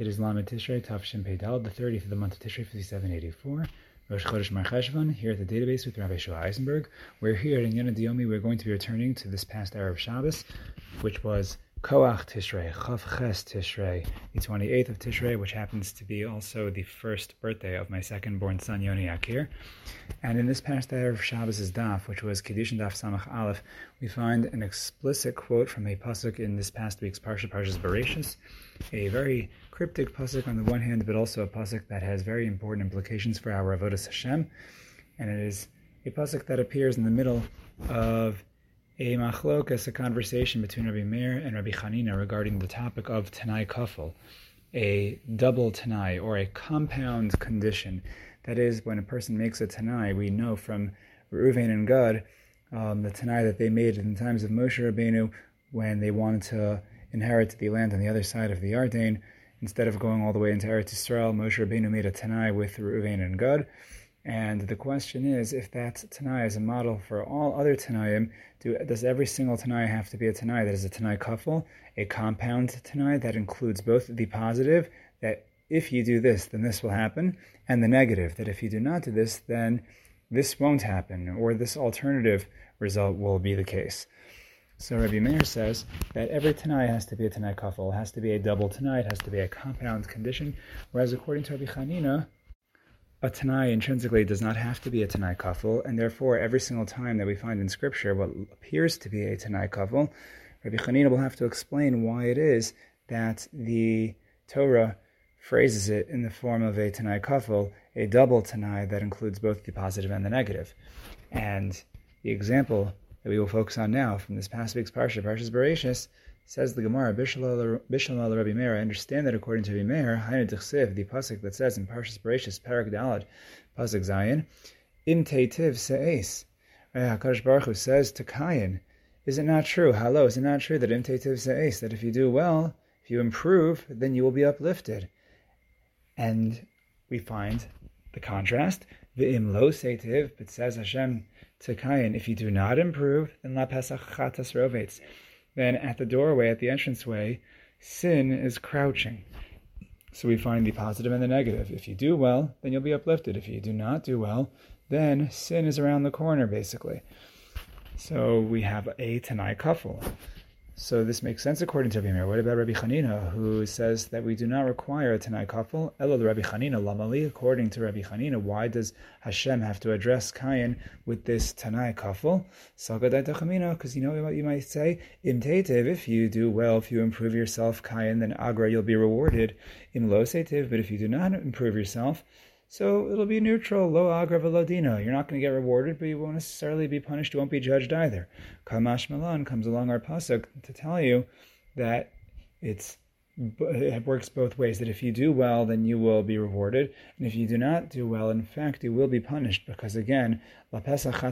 It is Lamed Tishrei Tafshin Peidal, the 30th of the month of Tishrei 5784. Rosh Chodesh Mar Cheshvan, here at the database with Rabbi Shua Eisenberg. We're here at Inyana D'Yomi. We're going to be returning to this past hour of Shabbos, which was Koach Tishrei, Chav Ches Tishrei, the 28th of Tishrei, which happens to be also the first birthday of my second born son, Yoni Akir. And in this past of Shabbos' daf, which was Kiddushin Daf Samach Aleph, we find an explicit quote from a pasuk in this past week's Parsha, Parshas Bereishis, a very cryptic pasuk on the one hand, but also a pasuk that has very important implications for our avodas Hashem, and it is a pasuk that appears in the middle of a machlokas, a conversation between Rabbi Meir and Rabbi Chanina regarding the topic of Tanai Kafel, a double Tanai or a compound condition. That is, when a person makes a Tanai, we know from Reuven and Gad, um, the Tanai that they made in the times of Moshe Rabbeinu when they wanted to inherit the land on the other side of the Yarden, Instead of going all the way into Eretz Yisrael, Moshe Rabbeinu made a Tanai with Reuven and Gad. And the question is, if that Tanai is a model for all other Tanaim, do, does every single Tanai have to be a Tanai that is a Tanai kafel, a compound Tanai that includes both the positive, that if you do this, then this will happen, and the negative, that if you do not do this, then this won't happen, or this alternative result will be the case. So Rabbi Meir says that every Tanai has to be a Tanai kafel, has to be a double Tanai, it has to be a compound condition, whereas according to Rabbi Chanina, a Tanai intrinsically does not have to be a Tanai kafel, and therefore every single time that we find in Scripture what appears to be a Tanai kafel, Rabbi Chanina will have to explain why it is that the Torah phrases it in the form of a Tanai kafel, a double Tanai that includes both the positive and the negative. And the example that we will focus on now from this past week's parsha, Parshas Bereishis, says the Gemara, Bishalal Rabbi Meir. I understand that according to Rabbi Meir, Hainu the pasuk that says in Parshas Bereishis, Parak Dalad, pasuk Zion, Im Teitiv Se'es. Hakadosh Baruch Hu says to Kayin, "Is it not true? Hello, is it not true that Im Teitiv Se'es that if you do well, if you improve, then you will be uplifted?" And we find the contrast. V'im lo seitiv, but says Hashem to Kayin, if you do not improve, then la pesach chatas rovetz. Then at the doorway, at the entranceway, sin is crouching. So we find the positive and the negative. If you do well, then you'll be uplifted. If you do not do well, then sin is around the corner, basically. So we have a Tanai kafel. So this makes sense according to Rabbi. What about Rabbi Chanina, who says that we do not require a Tanai kafel? Elo Rabbi Chanina lamali. According to Rabbi Chanina, why does Hashem have to address Kayin with this Tanai kafel? Because you know what you might say, Im if you do well, if you improve yourself, Kayin, then agra you'll be rewarded. Im lo but if you do not improve yourself, so it'll be neutral, lo agra veladina. You're not going to get rewarded, but you won't necessarily be punished. You won't be judged either. Kamash Milan comes along our pasuk to tell you that it's it works both ways. That if you do well, then you will be rewarded, and if you do not do well, in fact, you will be punished. Because again, la pesach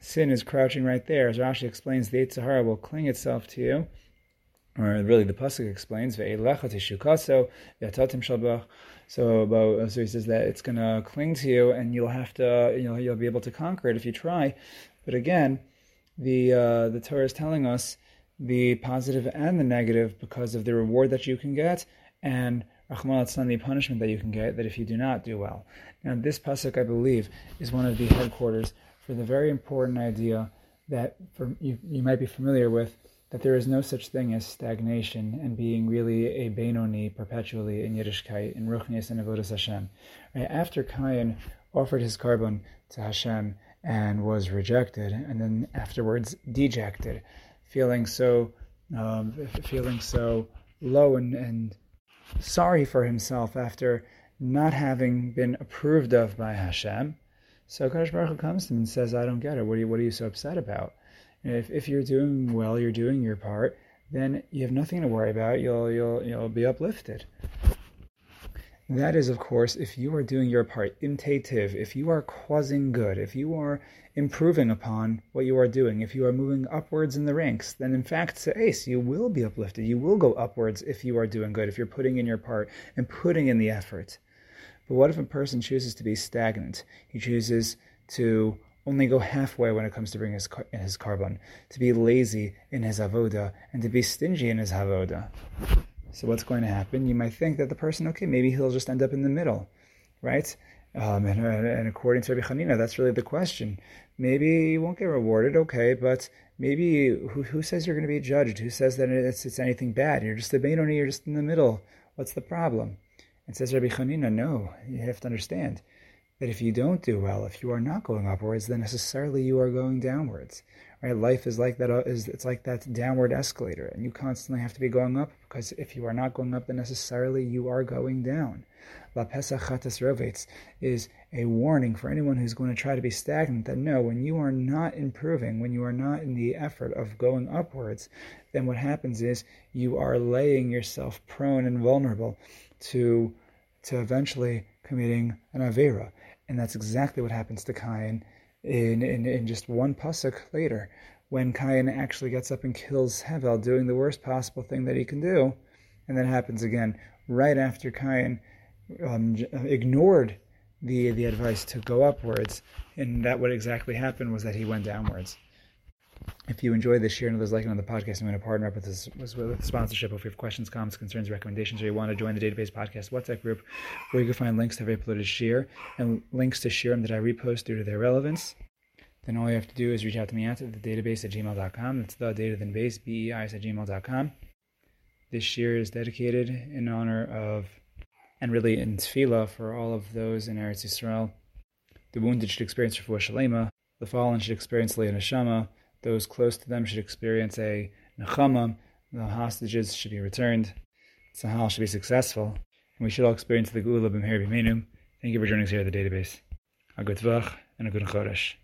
sin is crouching right there. As Rashi explains, the Sahara will cling itself to you or really the pasuk explains so so about so he says that it's going to cling to you and you'll have to you know you'll be able to conquer it if you try but again the uh, the Torah is telling us the positive and the negative because of the reward that you can get and Rahman the punishment that you can get that if you do not do well. Now this pasuk I believe is one of the headquarters for the very important idea that for, you, you might be familiar with that there is no such thing as stagnation and being really a Benoni perpetually in Yiddishkeit, in Ruchnias and Avodas Hashem. Right? After Cain offered his korban to Hashem and was rejected, and then afterwards dejected, feeling so um, feeling so low and, and sorry for himself after not having been approved of by Hashem. So Kadosh Baruch Hu comes to him and says, "I don't get it. What are you What are you so upset about?" If, if you're doing well, you're doing your part, then you have nothing to worry about. You'll you'll you'll be uplifted. That is, of course, if you are doing your part, Im teitiv, if you are causing good, if you are improving upon what you are doing, if you are moving upwards in the ranks, then in fact, ace, you will be uplifted. You will go upwards if you are doing good, if you're putting in your part and putting in the effort. But what if a person chooses to be stagnant? He chooses to only go halfway when it comes to bringing his, his korban, to be lazy in his avoda, and to be stingy in his avoda. So what's going to happen? You might think that the person, okay, maybe he'll just end up in the middle, right? Um, and, and, according to Rabbi Hanina, that's really the question. Maybe you won't get rewarded, okay, but maybe who, who says you're going to be judged? Who says that it's, it's anything bad? You're just a Benoni, you're just in the middle. What's the problem? And says Rabbi Hanina, no, you have to understand that if you don't do well, if you are not going upwards, then necessarily you are going downwards. Right? Life is like that. Uh, it's like that downward escalator, and you constantly have to be going up because if you are not going up, then necessarily you are going down. La Pesach Chatas Rovetz is a warning for anyone who's going to try to be stagnant that no, when you are not improving, when you are not in the effort of going upwards, then what happens is you are laying yourself prone and vulnerable to to eventually committing an avera. And that's exactly what happens to Cain in, in, in just one pasuk later, when Cain actually gets up and kills Hevel, doing the worst possible thing that he can do. And that happens again right after Cain um, ignored the, the advice to go upwards. And that what exactly happened was that he went downwards. If you enjoyed this, share and others like it on the podcast. I'm going to partner up with this with sponsorship. If you have questions, comments, concerns, recommendations, or you want to join the Database Podcast WhatsApp group, where you can find links to every uploaded share and links to Shirim that I repost due to their relevance, then all you have to do is reach out to me at the database at gmail.com. That's the data base, B-E-I-S at gmail.com. This year is dedicated in honor of, and really in tefillah for all of those in Eretz Yisrael. The wounded should experience refuah shalema. The fallen should experience leah neshama those close to them should experience a nechama. The hostages should be returned. Tzahal should be successful. And we should all experience the Gula B'Meher B'Meinu. Thank you for joining us here at the database. A good Tvach and a good Chodesh.